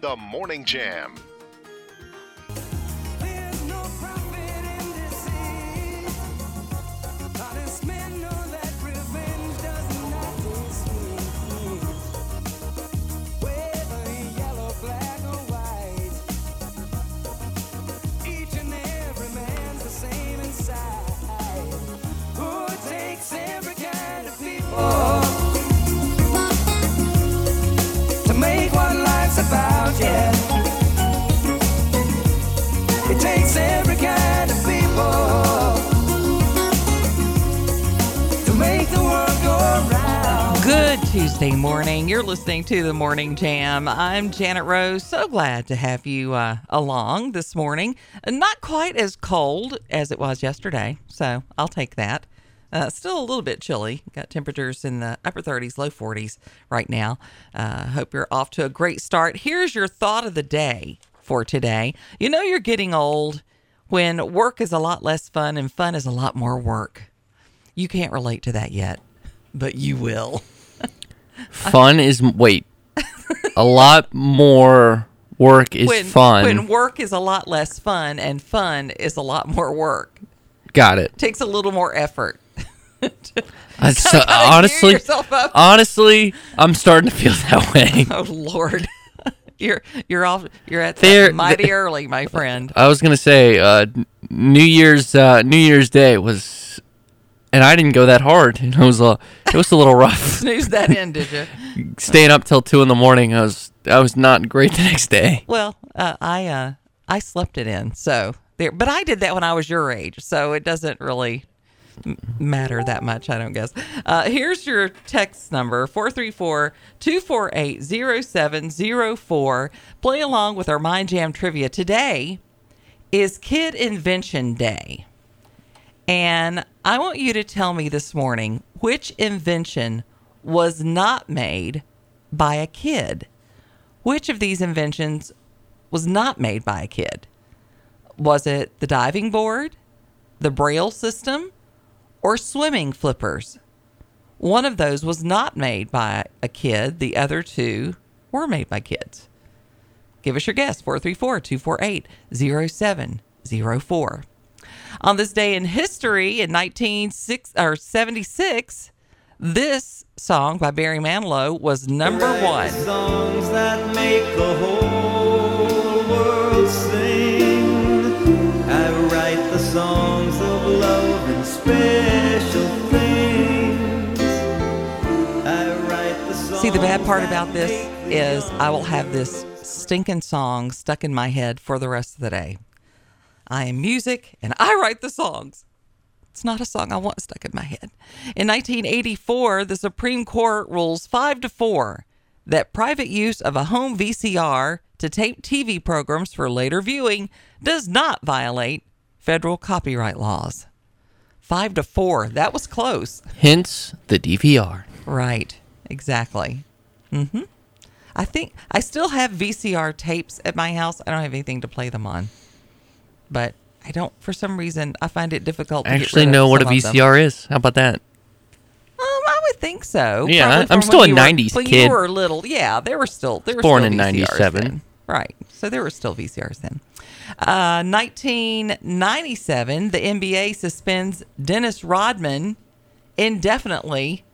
The Morning Jam. Tuesday morning. You're listening to the Morning Jam. I'm Janet Rose. So glad to have you uh, along this morning. Not quite as cold as it was yesterday, so I'll take that. Uh, still a little bit chilly. Got temperatures in the upper 30s, low 40s right now. Uh, hope you're off to a great start. Here's your thought of the day for today. You know, you're getting old when work is a lot less fun and fun is a lot more work. You can't relate to that yet, but you will. Fun is wait. a lot more work is when, fun. When work is a lot less fun and fun is a lot more work. Got it. Takes a little more effort. Uh, so, honestly, honestly, I'm starting to feel that way. Oh Lord. You're you're off you're at There- mighty early, my friend. I was gonna say uh, New Year's uh, New Year's Day was, and I didn't go that hard. It was a it was a little rough. Snooze that in, did you? Staying up till two in the morning, I was I was not great the next day. Well, uh, I uh I slept it in, so there but I did that when I was your age, so it doesn't really matter that much, I don't guess. Uh, here's your text number 434 248 0704. Play along with our Mind Jam trivia. Today is Kid Invention Day. And I want you to tell me this morning which invention was not made by a kid. Which of these inventions was not made by a kid? Was it the diving board, the braille system, or swimming flippers? One of those was not made by a kid, the other two were made by kids. Give us your guess 434 248 0704. On this day in history in 1976, this song by Barry Manilow was number one. Songs that make the whole world sing. I write the songs of love and special things. I write the songs See, the bad part about this is I will have this stinking song stuck in my head for the rest of the day. I am music and I write the songs. It's not a song I want stuck in my head. In 1984, the Supreme Court rules 5 to 4 that private use of a home VCR to tape TV programs for later viewing does not violate federal copyright laws. 5 to 4. That was close. Hence the DVR. Right. Exactly. Mm-hmm. I think I still have VCR tapes at my house. I don't have anything to play them on. But I don't for some reason I find it difficult to I actually know what a. VCR is. How about that? Um, I would think so. Yeah, I'm still when a you were- 90s when kid. you were little. Yeah, there were still there were Born still in 97. Right. So there were still VCRs then. Uh, 1997, the NBA suspends Dennis Rodman indefinitely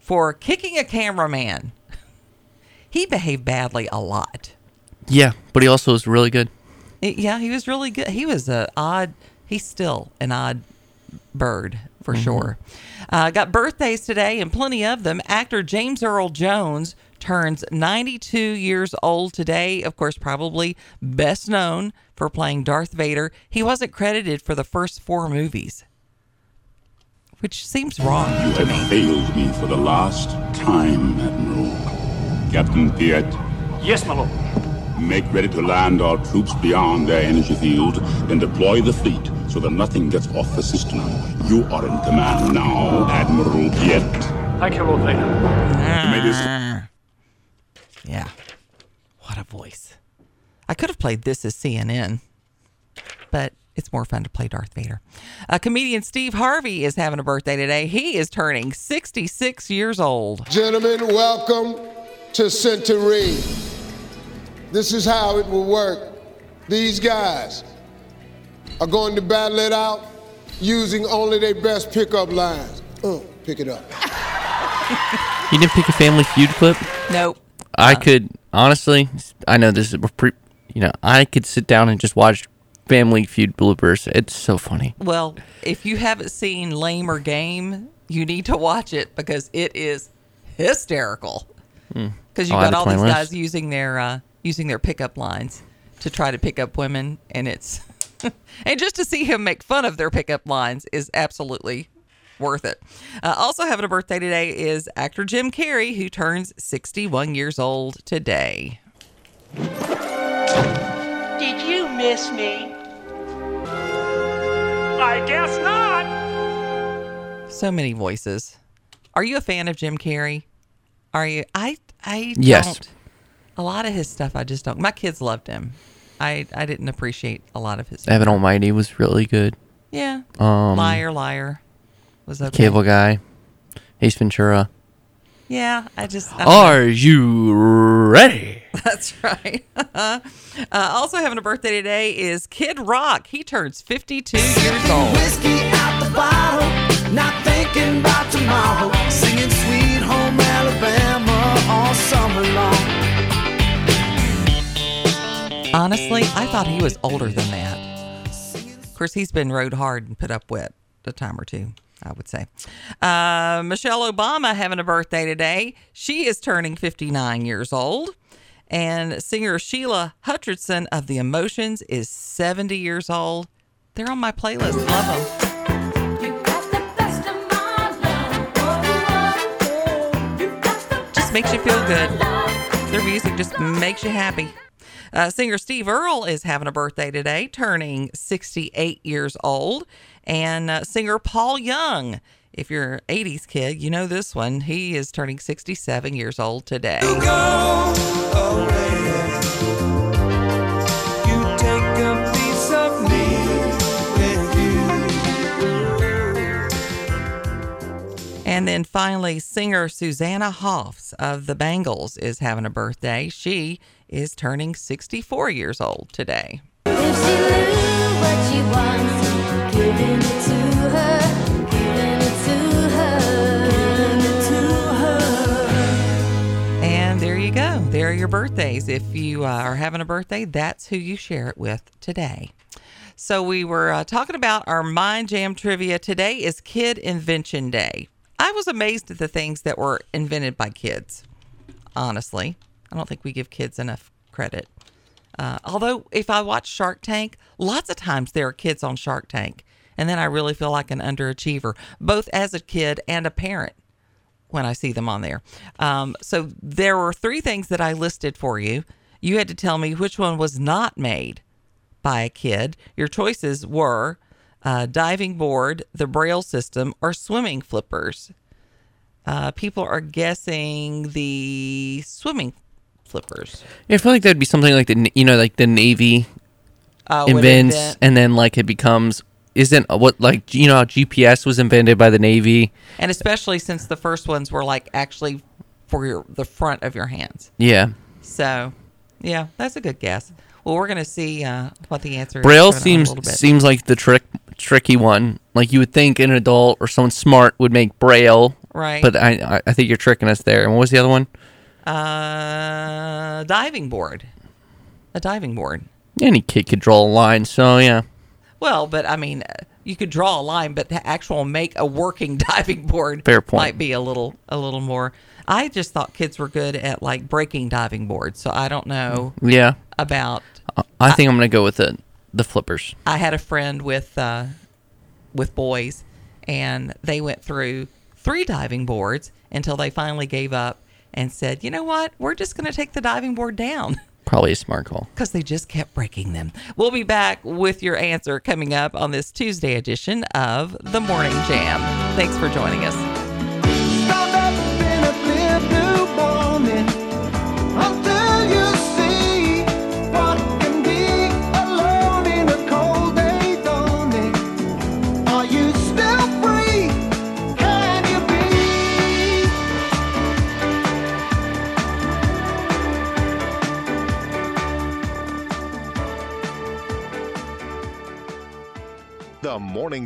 for kicking a cameraman. He behaved badly a lot. Yeah, but he also was really good. It- yeah, he was really good. He was a odd. He's still an odd bird for sure. Uh, got birthdays today and plenty of them. Actor James Earl Jones turns 92 years old today. Of course, probably best known for playing Darth Vader. He wasn't credited for the first four movies, which seems wrong You to have me. failed me for the last time, Admiral. Captain Piett, Yes, my lord. Make ready to land our troops beyond their energy field, then deploy the fleet so that nothing gets off the system. You are in command now, Admiral Piett. Thank you, Lord Vader. May Yeah. What a voice. I could have played this as CNN, but it's more fun to play Darth Vader. Uh, comedian Steve Harvey is having a birthday today. He is turning 66 years old. Gentlemen, welcome to Century. This is how it will work. These guys are going to battle it out using only their best pickup lines. Uh, pick it up. You didn't pick a Family Feud clip. Nope. I could honestly. I know this is we're pre. You know, I could sit down and just watch Family Feud bloopers. It's so funny. Well, if you haven't seen Lame or Game, you need to watch it because it is hysterical. Because you've I'll got all these list. guys using their uh, using their pickup lines to try to pick up women, and it's and just to see him make fun of their pickup lines is absolutely worth it. Uh, also having a birthday today is actor Jim Carrey, who turns 61 years old today. Did you miss me? I guess not. So many voices. Are you a fan of Jim Carrey? Are you? I I Yes. don't. A lot of his stuff I just don't. My kids loved him. I I didn't appreciate a lot of his. Evan Almighty was really good. Yeah. Um, liar, liar. Was okay. Cable Guy, Ace Ventura. Yeah, I just. I don't know. Are you ready? That's right. uh, also having a birthday today is Kid Rock. He turns 52 years old. Whiskey out the bottle, not thinking about tomorrow. Singing Sweet Home Honestly, I thought he was older than that. Of course, he's been rode hard and put up with a time or two, I would say. Uh, Michelle Obama having a birthday today. She is turning 59 years old. And singer Sheila Hutchinson of The Emotions is 70 years old. They're on my playlist. Love them. Just makes you feel good. Their music just makes you happy. Uh, singer Steve Earle is having a birthday today, turning 68 years old. And uh, singer Paul Young, if you're an 80s kid, you know this one. He is turning 67 years old today. And then finally, singer Susanna Hoffs of the Bangles is having a birthday. She is turning 64 years old today. If she knew what she wants, giving it to her, giving it to her, giving it to her. And there you go. There are your birthdays. If you uh, are having a birthday, that's who you share it with today. So we were uh, talking about our Mind Jam trivia. Today is Kid Invention Day. I was amazed at the things that were invented by kids. Honestly, I don't think we give kids enough credit. Uh, although, if I watch Shark Tank, lots of times there are kids on Shark Tank, and then I really feel like an underachiever, both as a kid and a parent when I see them on there. Um, so there were three things that I listed for you. You had to tell me which one was not made by a kid. Your choices were uh, diving board, the Braille system, or swimming flippers. Uh, people are guessing the swimming flippers. Yeah, I feel like that'd be something like the you know like the Navy Uh, invents, invent- and then like it becomes isn't what like you know GPS was invented by the Navy. and especially since the first ones were like actually for your the front of your hands. Yeah, So, yeah, that's a good guess. Well, we're gonna see uh, what the answer Braille is. coming on in a seems seems like the trick tricky one. Like you would think an adult or someone smart would make Braille, Right. But I I- I think you're tricking us there. And what was the other one? uh, diving board, a diving board. Any kid could draw a line, so yeah. Well, but I mean, uh, you could draw a line, but to actual make a working diving board Fair point. might be a little a little more. I just thought kids were good at like breaking diving boards, so I don't know Yeah, about. I- I think I'm gonna go with the the flippers. I had a friend with uh, with boys, and they went through three diving boards until they finally gave up and said, "You know what? We're just going to take the diving board down." Probably a smart call. because they just kept breaking them. We'll be back with your answer coming up on this Tuesday edition of The Morning Jam. Thanks for joining us.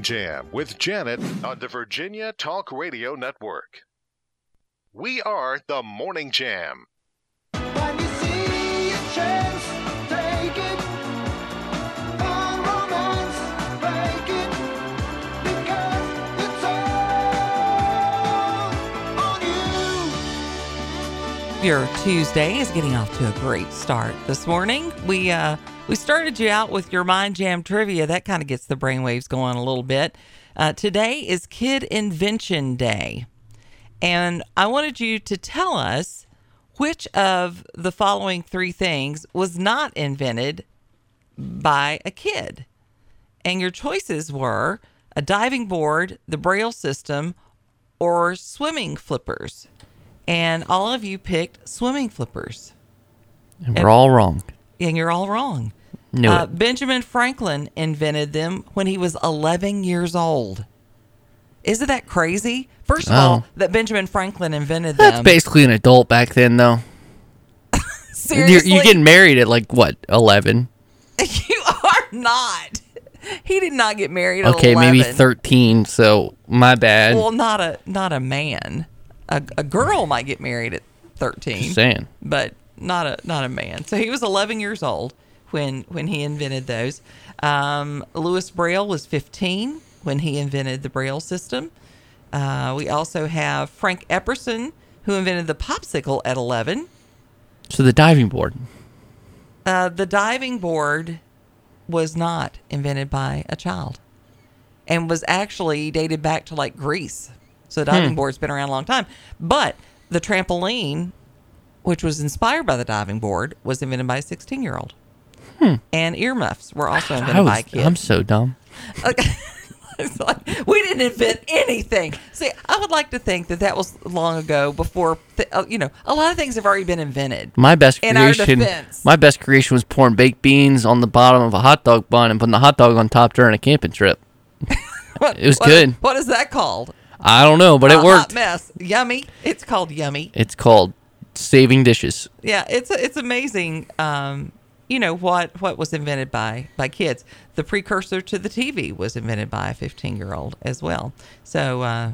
Jam with Janet on the Virginia Talk Radio Network. We are The Morning Jam. When you see a chance, take it. Find romance, break it. Because it's all on you. Your Tuesday is getting off to a great start this morning. We uh we started you out with your mind jam trivia. That kind of gets the brainwaves going a little bit. Uh, today is Kid Invention Day, and I wanted you to tell us which of the following three things was not invented by a kid. And your choices were a diving board, the Braille system, or swimming flippers. And all of you picked swimming flippers. And we're all wrong. And you're all wrong. Knew Uh, it. Benjamin Franklin invented them when he was 11 years old. Isn't that crazy? First of all, Oh. that Benjamin Franklin invented them. That's basically an adult back then, though. You're, Seriously, you're getting married at like what, 11? you are not. He did not get married Okay, 11. maybe 13. So my bad. Well, not a not a man. A, a girl might get married at 13. Just saying. but not a not a man. So he was 11 years old when when he invented those. Um, Louis Braille was 15 when he invented the Braille system. Uh, we also have Frank Epperson who invented the popsicle at 11. So the diving board. Uh, the diving board was not invented by a child and was actually dated back to like Greece. So the diving Hmm. board's been around a long time. But the trampoline, which was inspired by the diving board, was invented by a 16 year old. And earmuffs were also invented I by a was, kid. I'm so dumb. Like, we didn't invent anything. See, I would like to think that that was long ago before, th- uh, you know, a lot of things have already been invented. My best In creation. My best creation was pouring baked beans on the bottom of a hot dog bun and putting the hot dog on top during a camping trip. What- It was what- good. What is that called? I don't know, but A it hot worked. mess. Yummy. It's called yummy. It's called saving dishes. Yeah, it's it's amazing. Um, you know what what was invented by by kids. The precursor to the TV was invented by a 15 year old as well. So uh,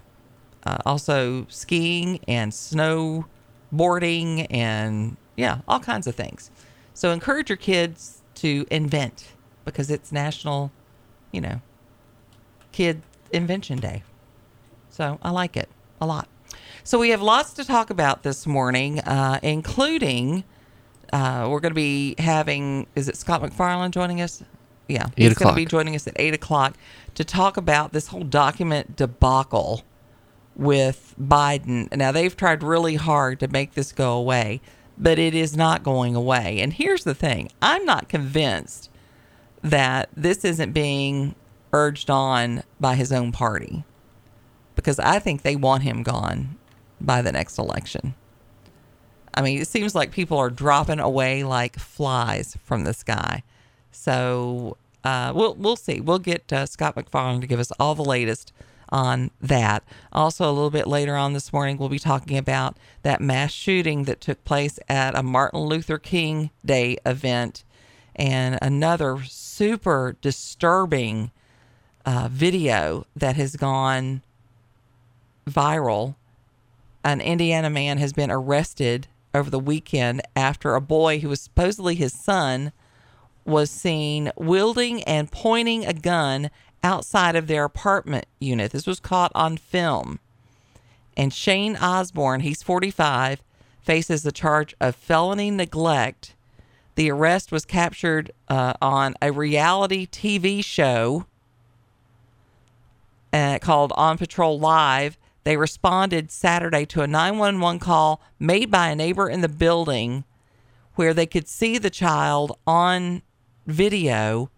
uh, also skiing and snowboarding and yeah, all kinds of things. So encourage your kids to invent because it's National, you know, Kid Invention Day. So I like it a lot. So we have lots to talk about this morning, uh, including uh, we're going to be having, is it Scott MacFarlane joining us? Yeah. Eight He's going to be joining us at 8 o'clock to talk about this whole document debacle with Biden. Now, they've tried really hard to make this go away, but it is not going away. And here's the thing I'm not convinced that this isn't being urged on by his own party because I think they want him gone by the next election. I mean, it seems like people are dropping away like flies from the sky. So uh, we'll we'll see. We'll get uh, Scott MacFarlane to give us all the latest on that. Also, a little bit later on this morning, we'll be talking about that mass shooting that took place at a Martin Luther King Day event, and another super disturbing uh, video that has gone viral. An Indiana man has been arrested over the weekend after a boy who was supposedly his son was seen wielding and pointing a gun outside of their apartment unit. This was caught on film. And Shane Osborne, he's 45, faces the charge of felony neglect. The arrest was captured uh, on a reality TV show uh, called On Patrol Live. They responded Saturday to a 911 call made by a neighbor in the building where they could see the child on video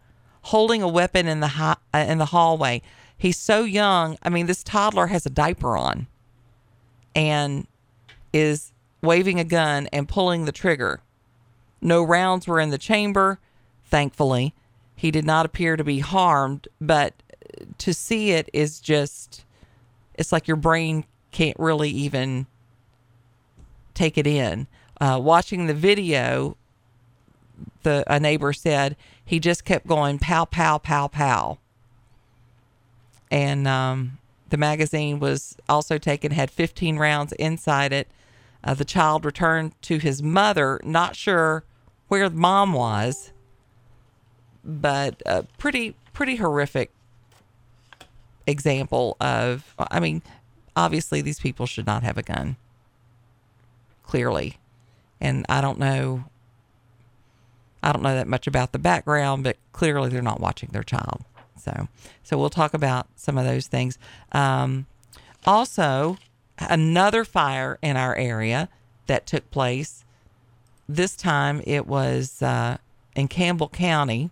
holding a weapon in the hi- uh, in the hallway. He's so young. I mean, this toddler has a diaper on and is waving a gun and pulling the trigger. No rounds were in the chamber, thankfully. He did not appear to be harmed, but to see it is just it's like your brain can't really even take it in. Uh, watching the video, the a neighbor said he just kept going pow pow pow pow, and um, the magazine was also taken, had 15 rounds inside it. Uh, the child returned to his mother, not sure where mom was, but a pretty pretty horrific example of. I mean, obviously these people should not have a gun. Clearly, and I don't know. I don't know that much about the background, but clearly they're not watching their child. So, so we'll talk about some of those things. Um, also, another fire in our area that took place. This time it was uh, in Campbell County,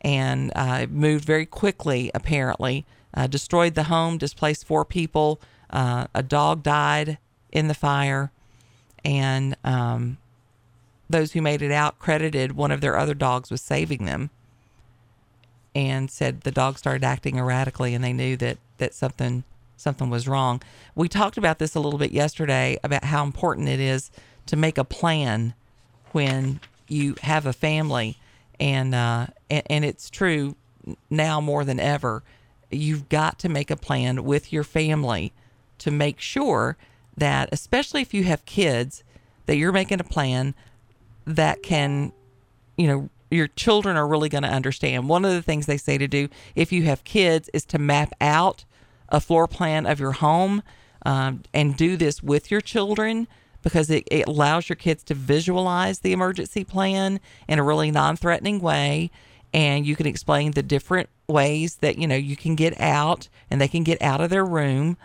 and uh, it moved very quickly. Apparently, uh, destroyed the home, displaced four people. Uh, a dog died in the fire, and um, those who made it out credited one of their other dogs with saving them and said the dog started acting erratically and they knew that that something something was wrong. We talked about this a little bit yesterday about how important it is to make a plan when you have a family and uh and, and it's true now more than ever. You've got to make a plan with your family to make sure that especially if you have kids that you're making a plan that can you know your children are really going to understand. One of the things they say to do if you have kids is to map out a floor plan of your home um, and do this with your children because it, it allows your kids to visualize the emergency plan in a really non-threatening way and you can explain the different ways that you know you can get out and they can get out of their room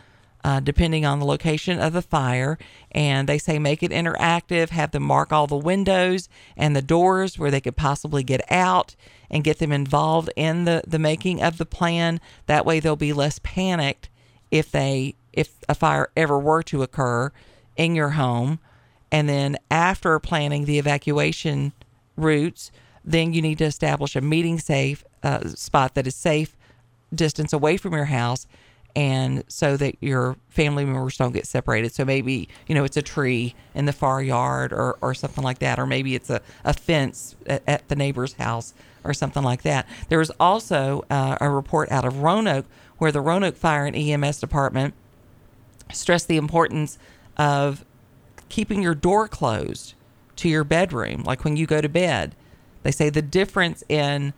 uh, depending on the location of the fire. And they say make it interactive, have them mark all the windows and the doors where they could possibly get out and get them involved in the, the making of the plan. That way they'll be less panicked if they if a fire ever were to occur in your home. And then after planning the evacuation routes, then you need to establish a meeting safe uh, spot that is safe distance away from your house and so that your family members don't get separated. So maybe, you know, it's a tree in the far yard or, or something like that, or maybe it's a, a fence at, at the neighbor's house or something like that. There was also uh, a report out of Roanoke where the Roanoke Fire and EMS Department stressed the importance of keeping your door closed to your bedroom, like when you go to bed. They say the difference in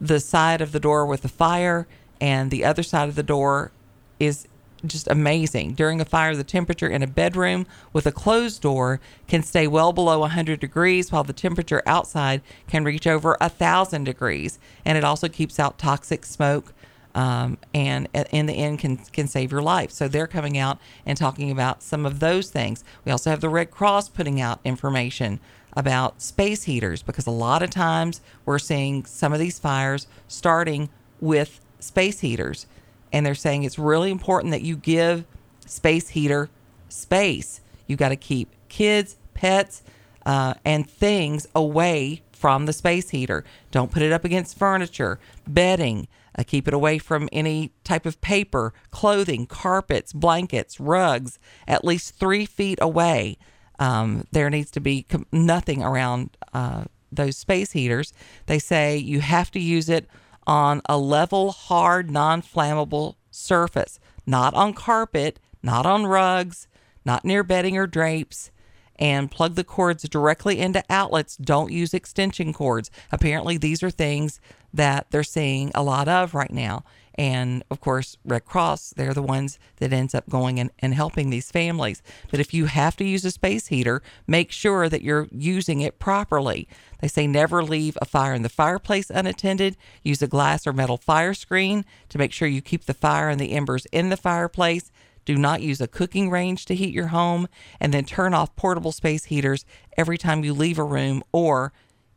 the side of the door with the fire and the other side of the door is just amazing. During a fire, the temperature in a bedroom with a closed door can stay well below 100 degrees, while the temperature outside can reach over a thousand degrees. And it also keeps out toxic smoke, um, and uh, in the end can can save your life. So they're coming out and talking about some of those things. We also have the Red Cross putting out information about space heaters because a lot of times we're seeing some of these fires starting with space heaters and they're saying it's really important that you give space heater space. You got to keep kids, pets, uh, and things away from the space heater. Don't put it up against furniture, bedding. Uh, keep it away from any type of paper, clothing, carpets, blankets, rugs, at least three feet away. Um, there needs to be com- nothing around uh, those space heaters. They say you have to use it on a level, hard, non flammable surface, not on carpet, not on rugs, not near bedding or drapes. And plug the cords directly into outlets. Don't use extension cords. Apparently, these are things that they're seeing a lot of right now. And of course, Red Cross, they're the ones that ends up going and, and helping these families. But if you have to use a space heater, make sure that you're using it properly. They say never leave a fire in the fireplace unattended. Use a glass or metal fire screen to make sure you keep the fire and the embers in the fireplace. Do not use a cooking range to heat your home. And then turn off portable space heaters every time you leave a room or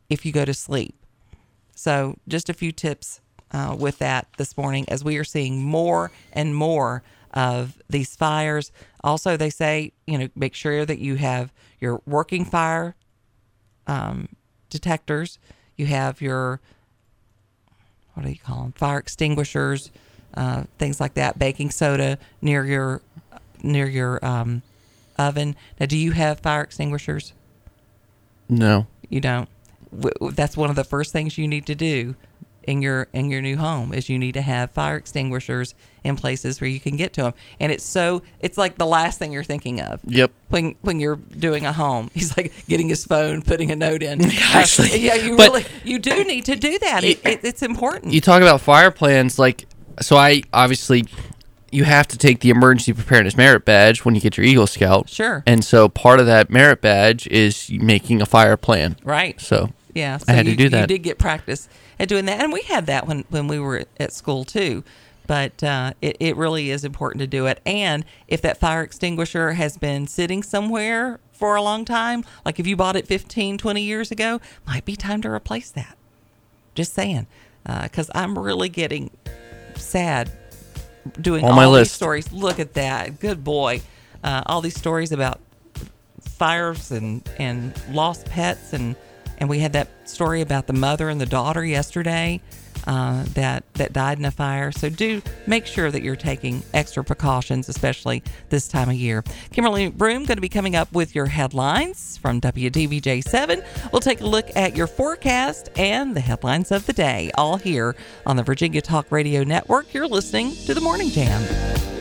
if you go to sleep. So, just a few tips uh, with that this morning as we are seeing more and more of these fires. Also, they say, you know, make sure that you have your working fire um, detectors, you have your, what do you call them, fire extinguishers, uh, things like that, baking soda near your near your um, oven. Now, do you have fire extinguishers? No. You don't. That's one of the first things you need to do in your in your new home is you need to have fire extinguishers in places where you can get to them and it's so it's like the last thing you're thinking of Yep. when when you're doing a home he's like getting his phone putting a note in Actually, Uh, yeah you really you do need to do that it, it, it's important You talk about fire plans, like so. I obviously you have to take the emergency preparedness merit badge when you get your Eagle Scout. Sure. And so part of that merit badge is making a fire plan. Right. So Yeah, so I had you, to do that. You did get practice at doing that, and we had that when when we were at school too. But uh, it it really is important to do it. And if that fire extinguisher has been sitting somewhere for a long time, like if you bought it 15, 20 years ago, might be time to replace that. Just saying, because I'm really getting sad doing On all my these stories. Look at that, good boy. Uh, all these stories about fires and and lost pets and and we had that story about the mother and the daughter yesterday uh, that that died in a fire. So do make sure that you're taking extra precautions, especially this time of year. Kimberly Broom going to be coming up with your headlines from WDBJ seven. We'll take a look at your forecast and the headlines of the day, all here on the Virginia Talk Radio Network. You're listening to the Morning Jam.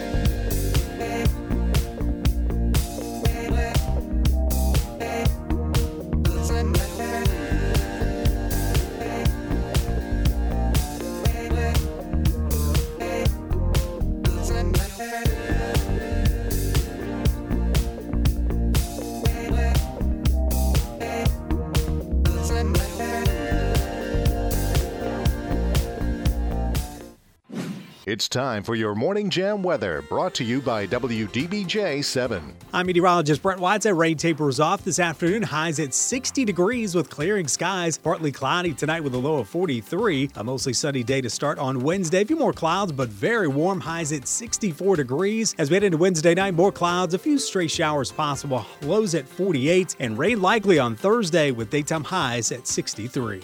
It's time for your morning jam weather, brought to you by WDBJ 7. I'm meteorologist Brett Watts. Rain tapers off this afternoon. Highs at 60 degrees with clearing skies. Partly cloudy tonight with a low of 43. A mostly sunny day to start on Wednesday. A few more clouds, but very warm. Highs at 64 degrees. As we head into Wednesday night, more clouds, a few stray showers possible. Lows at 48, and rain likely on Thursday with daytime highs at 63.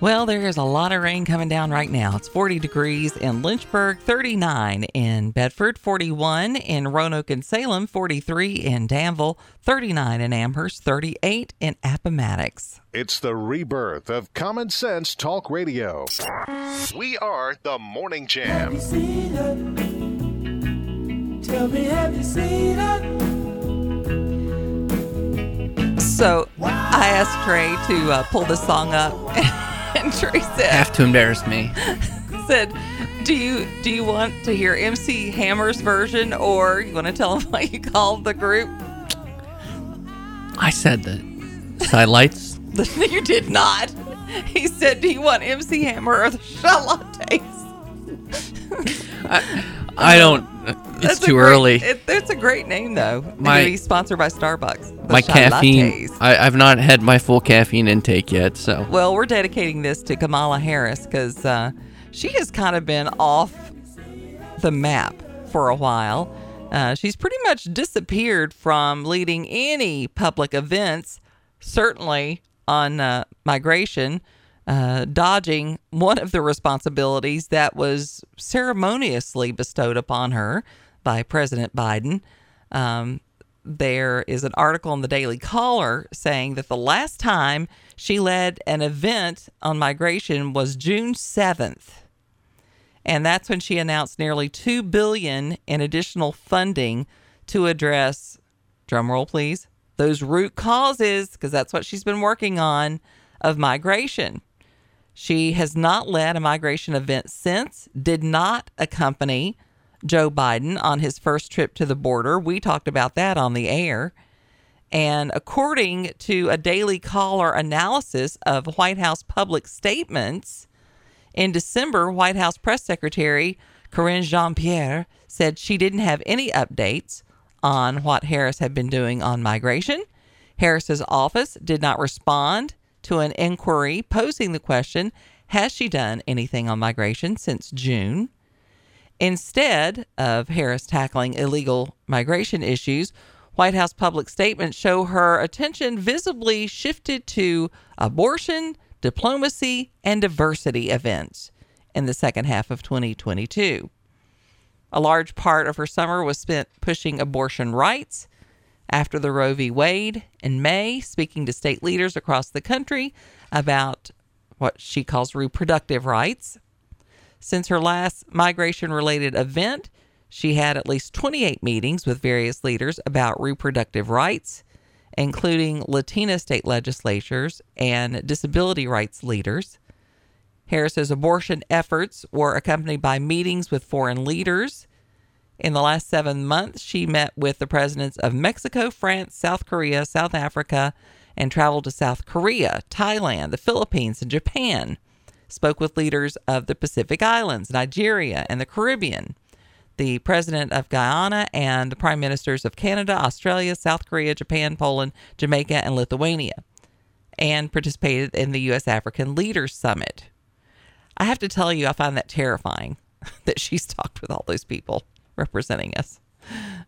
Well, there is a lot of rain coming down right now. It's 40 degrees in Lynchburg, 39 in Bedford, 41 in Roanoke and Salem, 43 in Danville, 39 in Amherst, 38 in Appomattox. It's the rebirth of Common Sense Talk Radio. We are the Morning Jam. Tell me, have you seen her? So I asked Trey to uh, pull the song up, and said, have to embarrass me. said, "Do you do you want to hear MC Hammer's version, or you want to tell him what you called the group?" I said the sidelights. you did not. He said, "Do you want MC Hammer or the Chi-Lites?" I don't. It's That's too great- early. It, it's a great name, though. My- he's sponsored by Starbucks. My caffeine. I, I've not had my full caffeine intake yet, so Well, we're dedicating this to Kamala Harris because uh, she has kind of been off the map for a while. Uh, she's pretty much disappeared from leading any public events, certainly on uh, migration, uh, dodging one of the responsibilities that was ceremoniously bestowed upon her by President Biden. Um, there is an article in the Daily Caller saying that the last time she led an event on migration was June 7th. And that's when she announced nearly 2 billion in additional funding to address drumroll please, those root causes because that's what she's been working on of migration. She has not led a migration event since, did not accompany Joe Biden on his first trip to the border. We talked about that on the air. And according to a Daily Caller analysis of White House public statements, in December, White House Press Secretary Karine Jean-Pierre said she didn't have any updates on what Harris had been doing on migration. Harris's office did not respond to an inquiry posing the question Has she done anything on migration since June? Instead of Harris tackling illegal migration issues, White House public statements show her attention visibly shifted to abortion, diplomacy, and diversity events in the second half of 2022. A large part of her summer was spent pushing abortion rights. After the Roe v. Wade in May, speaking to state leaders across the country about what she calls reproductive rights. Since her last migration related event, she had at least 28 meetings with various leaders about reproductive rights, including Latina state legislatures and disability rights leaders. Harris's abortion efforts were accompanied by meetings with foreign leaders. In the last seven months, she met with the presidents of Mexico, France, South Korea, South Africa, and traveled to South Korea, Thailand, the Philippines, and Japan. Spoke with leaders of the Pacific Islands, Nigeria, and the Caribbean. The president of Guyana and the prime ministers of Canada, Australia, South Korea, Japan, Poland, Jamaica, and Lithuania, and participated in the U.S. African Leaders Summit. I have to tell you, I find that terrifying that she's talked with all those people representing us.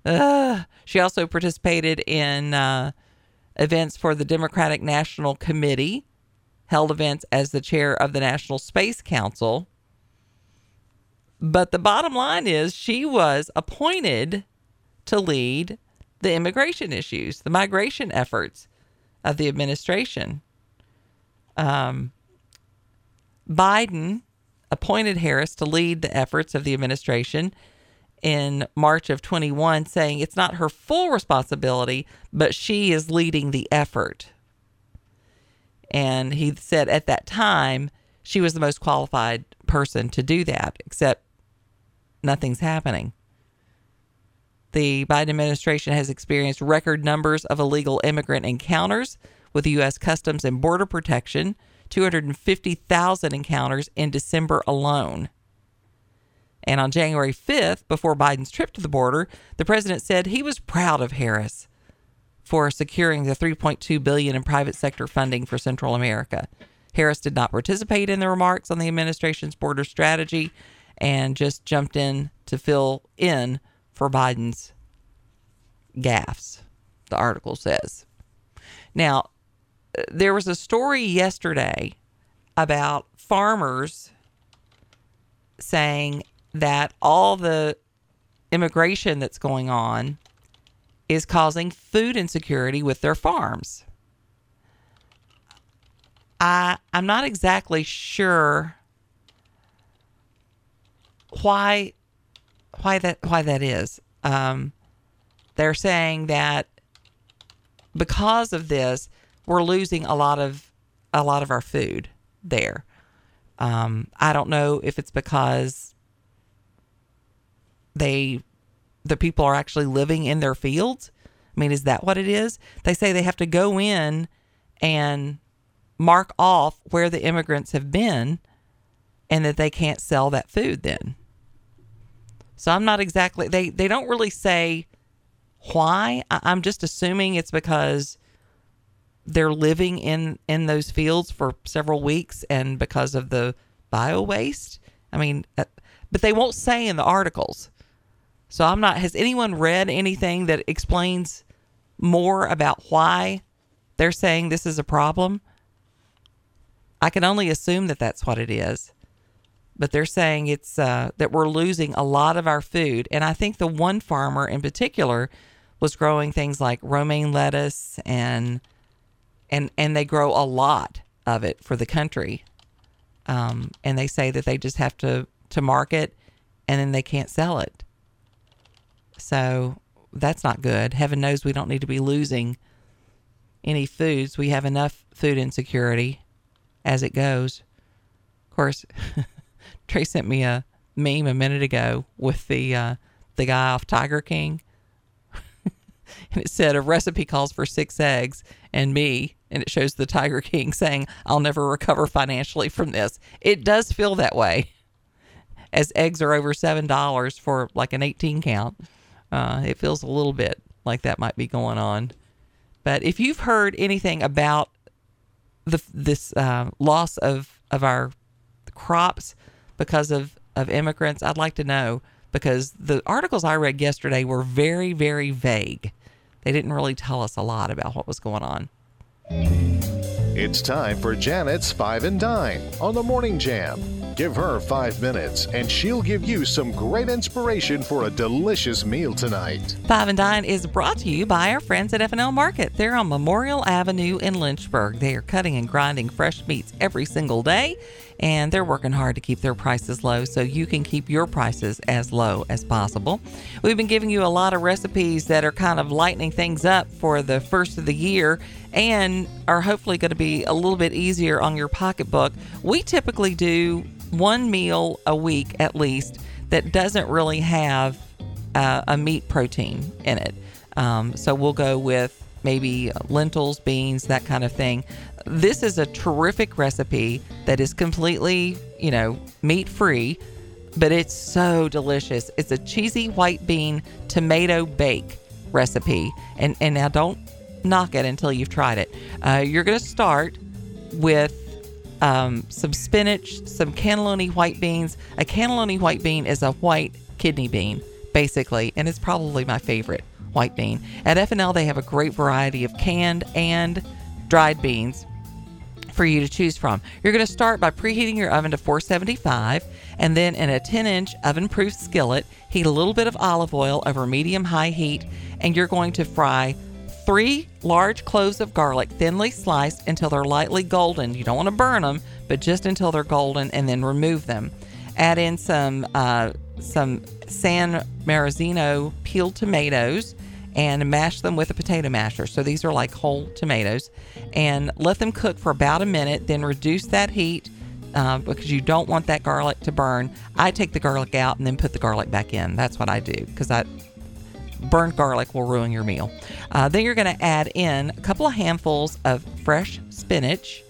Uh, she also participated in uh, events for the Democratic National Committee, held events as the chair of the National Space Council. But the bottom line is she was appointed to lead the immigration issues, the migration efforts of the administration. Um, Biden appointed Harris to lead the efforts of the administration in March of 21, saying it's not her full responsibility, but she is leading the effort. And he said at that time she was the most qualified person to do that, except nothing's happening. The Biden administration has experienced record numbers of illegal immigrant encounters with U.S. Customs and Border Protection, 250,000 encounters in December alone. And on January 5th, before Biden's trip to the border, the president said he was proud of Harris for securing the 3.2 billion in private sector funding for Central America. Harris did not participate in the remarks on the administration's border strategy and just jumped in to fill in for Biden's gaffes, the article says. Now, there was a story yesterday about farmers saying that all the immigration that's going on is causing food insecurity with their farms. I I'm not exactly sure why why that why that is. Um, they're saying that because of this, we're losing a lot of a lot of our food there. Um, I don't know if it's because they the people are actually living in their fields. I mean, is that what it is? They say they have to go in and mark off where the immigrants have been and that they can't sell that food then. So I'm not exactly they they don't really say why. I'm just assuming it's because they're living in in those fields for several weeks and because of the bio waste. I mean, uh, but they won't say in the articles. So I'm not. Has anyone read anything that explains more about why they're saying this is a problem? I can only assume that that's what it is. But they're saying it's uh, that we're losing a lot of our food, and I think the one farmer in particular was growing things like romaine lettuce and and and they grow a lot of it for the country. Um, and they say that they just have to to market, and then they can't sell it. So that's not good. Heaven knows we don't need to be losing any foods. We have enough food insecurity as it goes. Of course, Trey sent me a meme a minute ago with the uh, the guy off Tiger King, and it said a recipe calls for six eggs and me, and it shows the Tiger King saying, "I'll never recover financially from this." It does feel that way, as eggs are over seven dollars for like an eighteen count. Uh, it feels a little bit like that might be going on. But if you've heard anything about the this uh, loss of of our crops because of of immigrants, I'd like to know because the articles I read yesterday were very very vague. They didn't really tell us a lot about what was going on. It's time for Janet's Five and Dime on the Morning Jam. Give her five minutes, and she'll give you some great inspiration for a delicious meal tonight. Five and Dine is brought to you by our friends at F&L Market. They're on Memorial Avenue in Lynchburg. They are cutting and grinding fresh meats every single day, and they're working hard to keep their prices low so you can keep your prices as low as possible. We've been giving you a lot of recipes that are kind of lightening things up for the first of the year and are hopefully going to be a little bit easier on your pocketbook. We typically do one meal a week at least that doesn't really have uh, a meat protein in it. Um, so we'll go with maybe lentils, beans, that kind of thing. This is a terrific recipe that is completely, you know, meat free, but it's so delicious. It's a cheesy white bean tomato bake recipe. And, and now don't knock it until you've tried it. Uh, you're going to start with um, some spinach, some cannelloni white beans. A cannelloni white bean is a white kidney bean, basically, and it's probably my favorite white bean. At F&L, they have a great variety of canned and dried beans for you to choose from. You're going to start by preheating your oven to 475 and then in a 10 inch oven proof skillet, heat a little bit of olive oil over medium high heat, and you're going to fry three large cloves of garlic thinly sliced until they're lightly golden. You don't want to burn them, but just until they're golden, and then remove them. Add in some uh, some San Marzano peeled tomatoes and mash them with a potato masher. So these are like whole tomatoes, and let them cook for about a minute. Then reduce that heat. Uh, because you don't want that garlic to burn. I take the garlic out and then put the garlic back in. That's what I do because I burnt garlic will ruin your meal. Uh, then you're going to add in a couple of handfuls of fresh spinach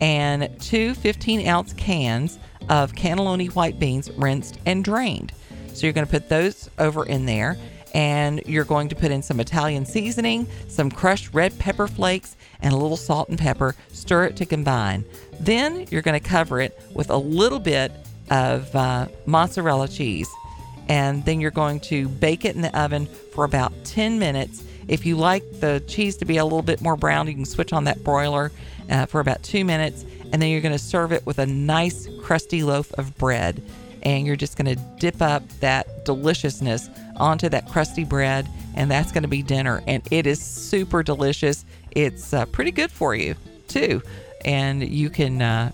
and two 15 ounce cans of cannelloni white beans rinsed and drained. So you're going to put those over in there and you're going to put in some Italian seasoning, some crushed red pepper flakes, and a little salt and pepper. Stir it to combine. Then you're going to cover it with a little bit of uh, mozzarella cheese and then you're going to bake it in the oven for about 10 minutes. If you like the cheese to be a little bit more brown, you can switch on that broiler uh, for about two minutes, and then you're going to serve it with a nice crusty loaf of bread. And you're just going to dip up that deliciousness onto that crusty bread, and that's going to be dinner. And it is super delicious. It's uh, pretty good for you, too. And you can uh,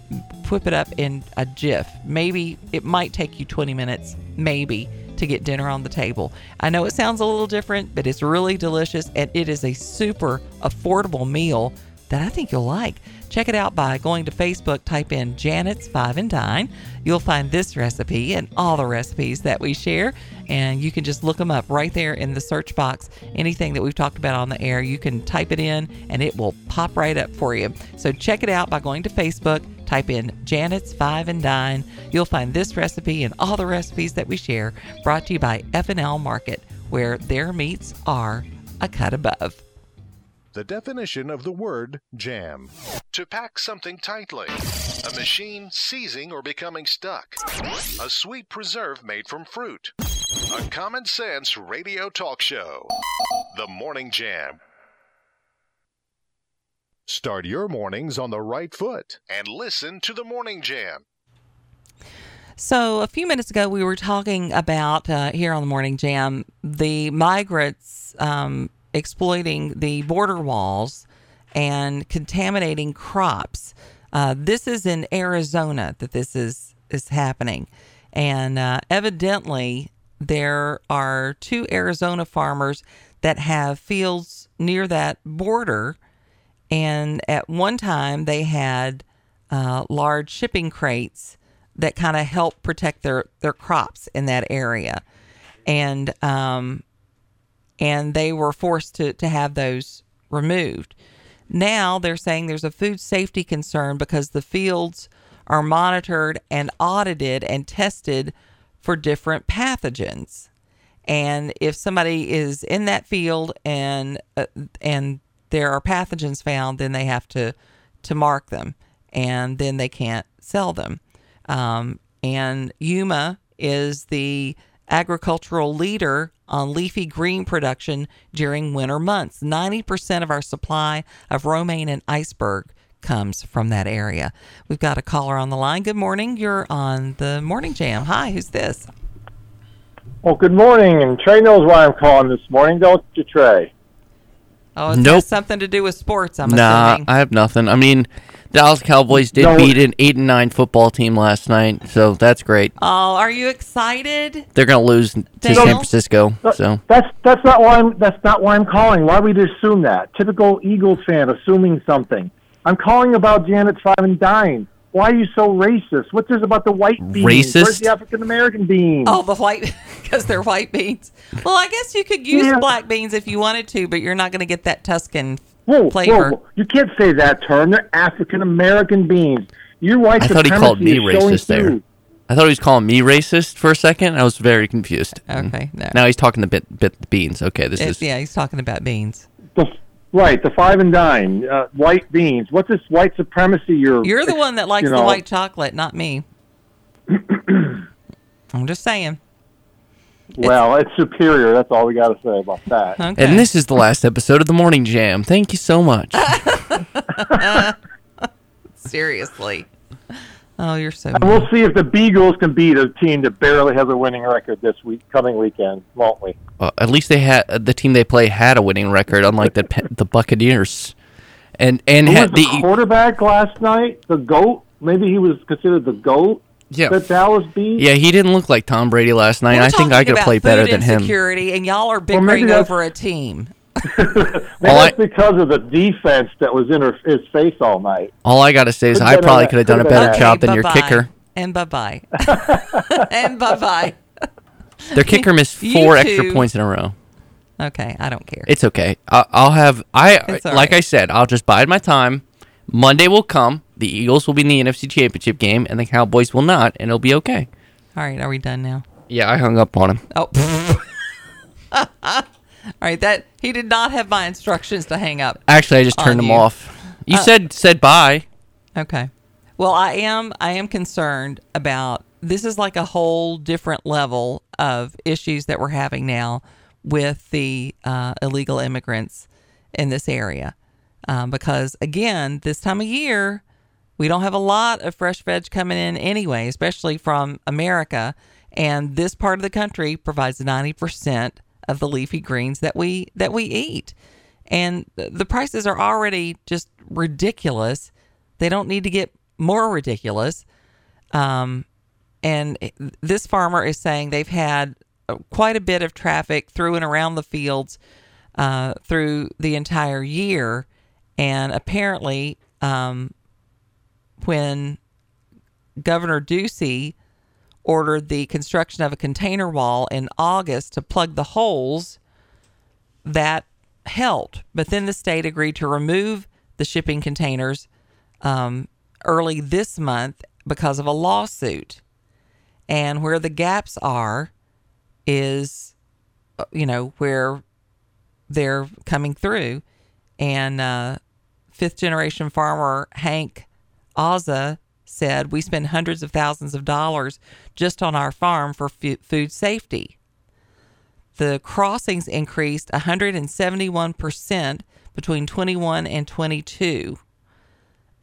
whip it up in a jiff. Maybe it might take you 20 minutes, maybe to get dinner on the table. I know it sounds a little different, but it's really delicious and it is a super affordable meal that I think you'll like. Check it out by going to Facebook, type in Janet's Five and Dine. You'll find this recipe and all the recipes that we share, and you can just look them up right there in the search box. Anything that we've talked about on the air, you can type it in and it will pop right up for you. So check it out by going to Facebook, type in Janet's Five and Dine. You'll find this recipe and all the recipes that we share brought to you by F&L Market, where their meats are a cut above. The definition of the word jam. To pack something tightly. A machine seizing or becoming stuck. A sweet preserve made from fruit. A common sense radio talk show. The Morning Jam. Start your mornings on the right foot and listen to the Morning Jam. So, a few minutes ago, we were talking about uh, here on the Morning Jam the migrants um, exploiting the border walls and contaminating crops. Uh, this is in Arizona that this is is happening, and uh, evidently there are two Arizona farmers that have fields near that border, and at one time they had uh, large shipping crates that kind of help protect their their crops in that area, and um, and they were forced to to have those removed. Now they're saying there's a food safety concern because the fields are monitored and audited and tested for different pathogens. And if somebody is in that field and uh, and there are pathogens found, then they have to to mark them, and then they can't sell them. Um, and Yuma is the agricultural leader on leafy green production during winter months. 90% of our supply of romaine and iceberg comes from that area. We've got a caller on the line. Good morning. You're on the Morning Jam. Hi, who's this? Well, good morning, and Trey knows why I'm calling this morning, don't you, Trey? Oh, it Nope. has something to do with sports, I'm nah, assuming. I have nothing. I mean, Dallas Cowboys did No. beat an eight and nine football team last night, so that's great. Oh, are you excited? They're gonna lose to Daniel? San Francisco. So That's that's not why I'm that's not why I'm calling. Why would you assume that? Typical Eagles fan assuming something. I'm calling about Janet's five and dime. Why are you so racist? What's this about the white beans? Racist? Where's the African American beans? Oh, the white, because they're white beans. Well, I guess you could use Yeah. black beans if you wanted to, but you're not going to get that Tuscan whoa, flavor. whoa, whoa. You can't say that term. They're African American beans. Your white I thought he called me supremacy is showing racist there. through. I thought he was calling me racist for a second. I was very confused. Okay, no. Now he's talking the bit bit beans. Okay, this It's- is yeah, he's talking about beans. The, right, the five and dime, uh, white beans. What's this white supremacy? You're You're the one that likes you the white chocolate, not me. I'm just saying. Well, it's superior. That's all we got to say about that. Okay. And this is the last episode of the Morning Jam. Thank you so much. Seriously. Oh, you're so. And we'll see if the Beagles can beat a team that barely has a winning record this week, coming weekend, won't we? Uh, at least they had the team they play had a winning record, unlike the the Buccaneers, and and Who was had the, the quarterback last night? The goat? Maybe he was considered the goat. Yeah. That Dallas beat. yeah he didn't look like Tom Brady last night. We're I think I could about play better food than him. insecurity, and y'all are bickering that's- over a team. Maybe All I- that's because of the defense that was in her, his face all night. All I gotta say is Could've I probably could have done a better a- job than your bye-bye. kicker. And bye bye. and bye bye. Their kicker missed four extra points in a row. Okay, I don't care. It's okay. I, I'll have I It's like right. I said. I'll just bide my time. Monday will come. The Eagles will be in the NFC Championship game, and the Cowboys will not, and it'll be okay. All right, are we done now? Yeah, I hung up on him. Oh. All right, that he did not have my instructions to hang up. Actually, I just turned you. off. You Uh, said said bye. Okay. Well, I am I am concerned about this is like a whole different level of issues that we're having now with the uh, illegal immigrants in this area. Um, because again, this time of year, we don't have a lot of fresh veg coming in anyway, especially from America. And this part of the country provides 90% of the leafy greens that we that we eat. And the prices are already just ridiculous. They don't need to get more ridiculous. Um, and this farmer is saying they've had uh, quite a bit of traffic through and around the fields uh, through the entire year. And apparently, um, when Governor Ducey ordered the construction of a container wall in August to plug the holes, that helped. But then the state agreed to remove the shipping containers um, early this month because of a lawsuit. And where the gaps are is, uh, you know, where they're coming through. And uh, fifth generation farmer Hank Ozza said, We spend hundreds of thousands of dollars just on our farm for fu- food safety. The crossings increased 171% between 21 and 22.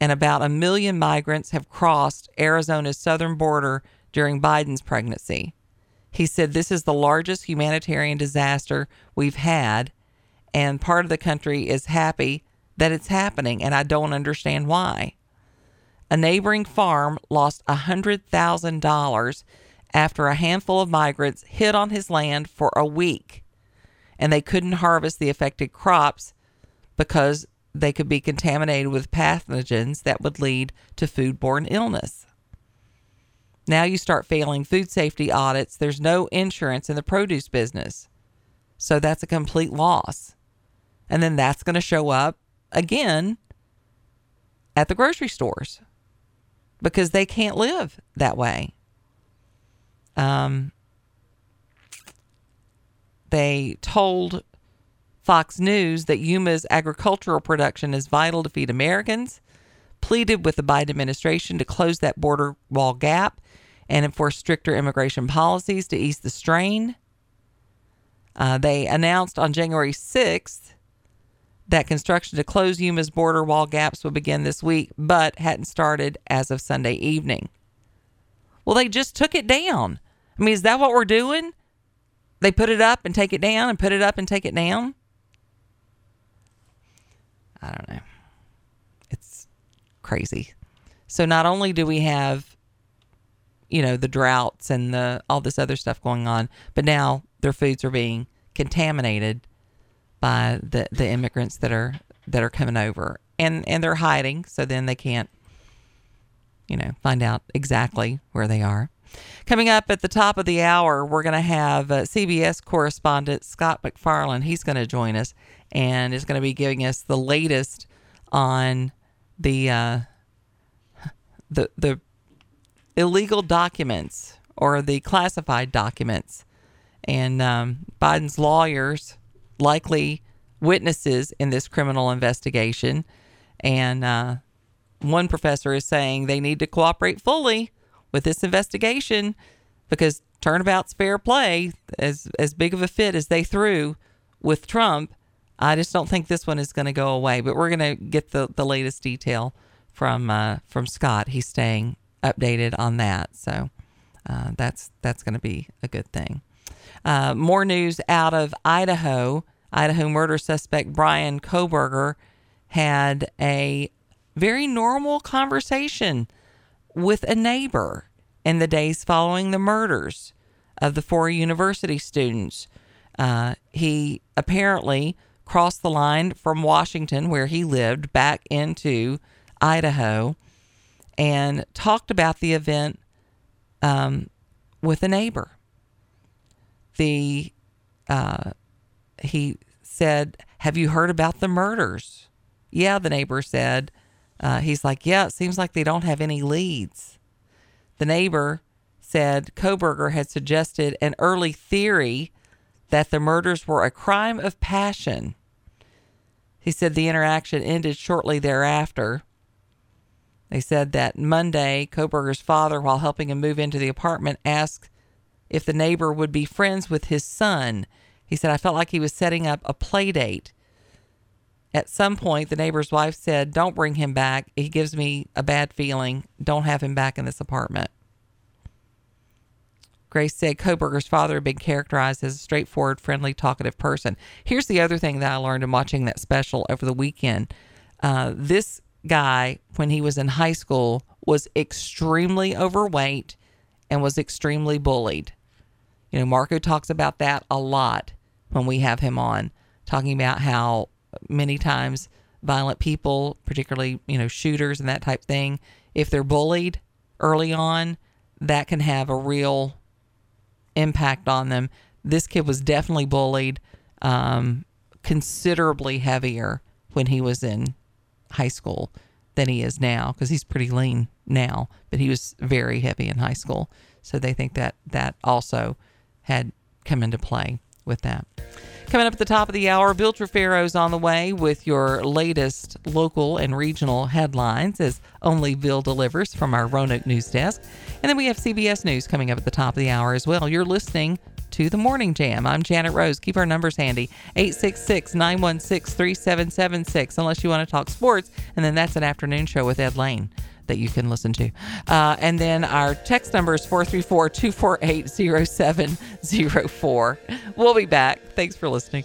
And about a million migrants have crossed Arizona's southern border during Biden's pregnancy. He said this is the largest humanitarian disaster we've had, and part of the country is happy that it's happening, and I don't understand why. A neighboring farm lost $100,000 after a handful of migrants hid on his land for a week, and they couldn't harvest the affected crops because they could be contaminated with pathogens that would lead to foodborne illness. Now you start failing food safety audits. There's no insurance in the produce business. So that's a complete loss. And then that's going to show up again at the grocery stores because they can't live that way. Um, they told Fox News that Yuma's agricultural production is vital to feed Americans, pleaded with the Biden administration to close that border wall gap and enforce stricter immigration policies to ease the strain. Uh, they announced on January 6th that construction to close Yuma's border wall gaps would begin this week, but hadn't started as of Sunday evening. Well, they just took it down. I mean, is that what we're doing? They put it up and take it down and put it up and take it down? I don't know. It's crazy. So not only do we have you know the droughts and the all this other stuff going on, but now their foods are being contaminated by the the immigrants that are that are coming over. And and they're hiding so then they can't you know find out exactly where they are. Coming up at the top of the hour we're going to have uh, cbs correspondent Scott MacFarlane. He's going to join us and is going to be giving us the latest on the uh, the the illegal documents or the classified documents. And um, biden's lawyers likely witnesses in this criminal investigation. And uh, one professor is saying they need to cooperate fully with this investigation because turnabout's fair play. As as big of a fit as they threw with Trump, I just don't think this one is going to go away. But we're going to get the, the latest detail from uh, from Scott. He's staying updated on that, so uh, that's that's going to be a good thing. Uh, more news out of Idaho. Idaho murder suspect Brian Kohberger had a very normal conversation with a neighbor in the days following the murders of the four university students. Uh, he apparently crossed the line from Washington, where he lived, back into Idaho and talked about the event um, with a neighbor the uh, he said, "Have you heard about the murders?" Yeah, the neighbor said. Uh, he's like, "Yeah, it seems like they don't have any leads." The neighbor said Kohberger had suggested an early theory that the murders were a crime of passion. He said the interaction ended shortly thereafter. They said that Monday, Kohberger's father, while helping him move into the apartment, asked if the neighbor would be friends with his son. He said, I felt like he was setting up a play date. At some point, the neighbor's wife said, Don't bring him back. He gives me a bad feeling. Don't have him back in this apartment. Grace said Kohberger's father had been characterized as a straightforward, friendly, talkative person. Here's the other thing that I learned in watching that special over the weekend. Uh, this guy, when he was in high school, was extremely overweight and was extremely bullied. You know, Marco talks about that a lot when we have him on, talking about how many times violent people, particularly, you know, shooters and that type thing, if they're bullied early on, that can have a real impact on them. This kid was definitely bullied, um, considerably heavier when he was in high school than he is now because he's pretty lean now, but he was very heavy in high school. So they think that that also had come into play with that. Coming up at the top of the hour, Bill Trefero's on the way with your latest local and regional headlines as only Bill delivers from our Roanoke news desk. And then we have CBS News coming up at the top of the hour as well. You're listening to the Morning Jam. I'm Janet Rose. Keep our numbers handy 866 916 3776, unless you want to talk sports. And then that's an afternoon show with Ed Lane that you can listen to. Uh, and then our text number is 434 248 0704. We'll be back. Thanks for listening.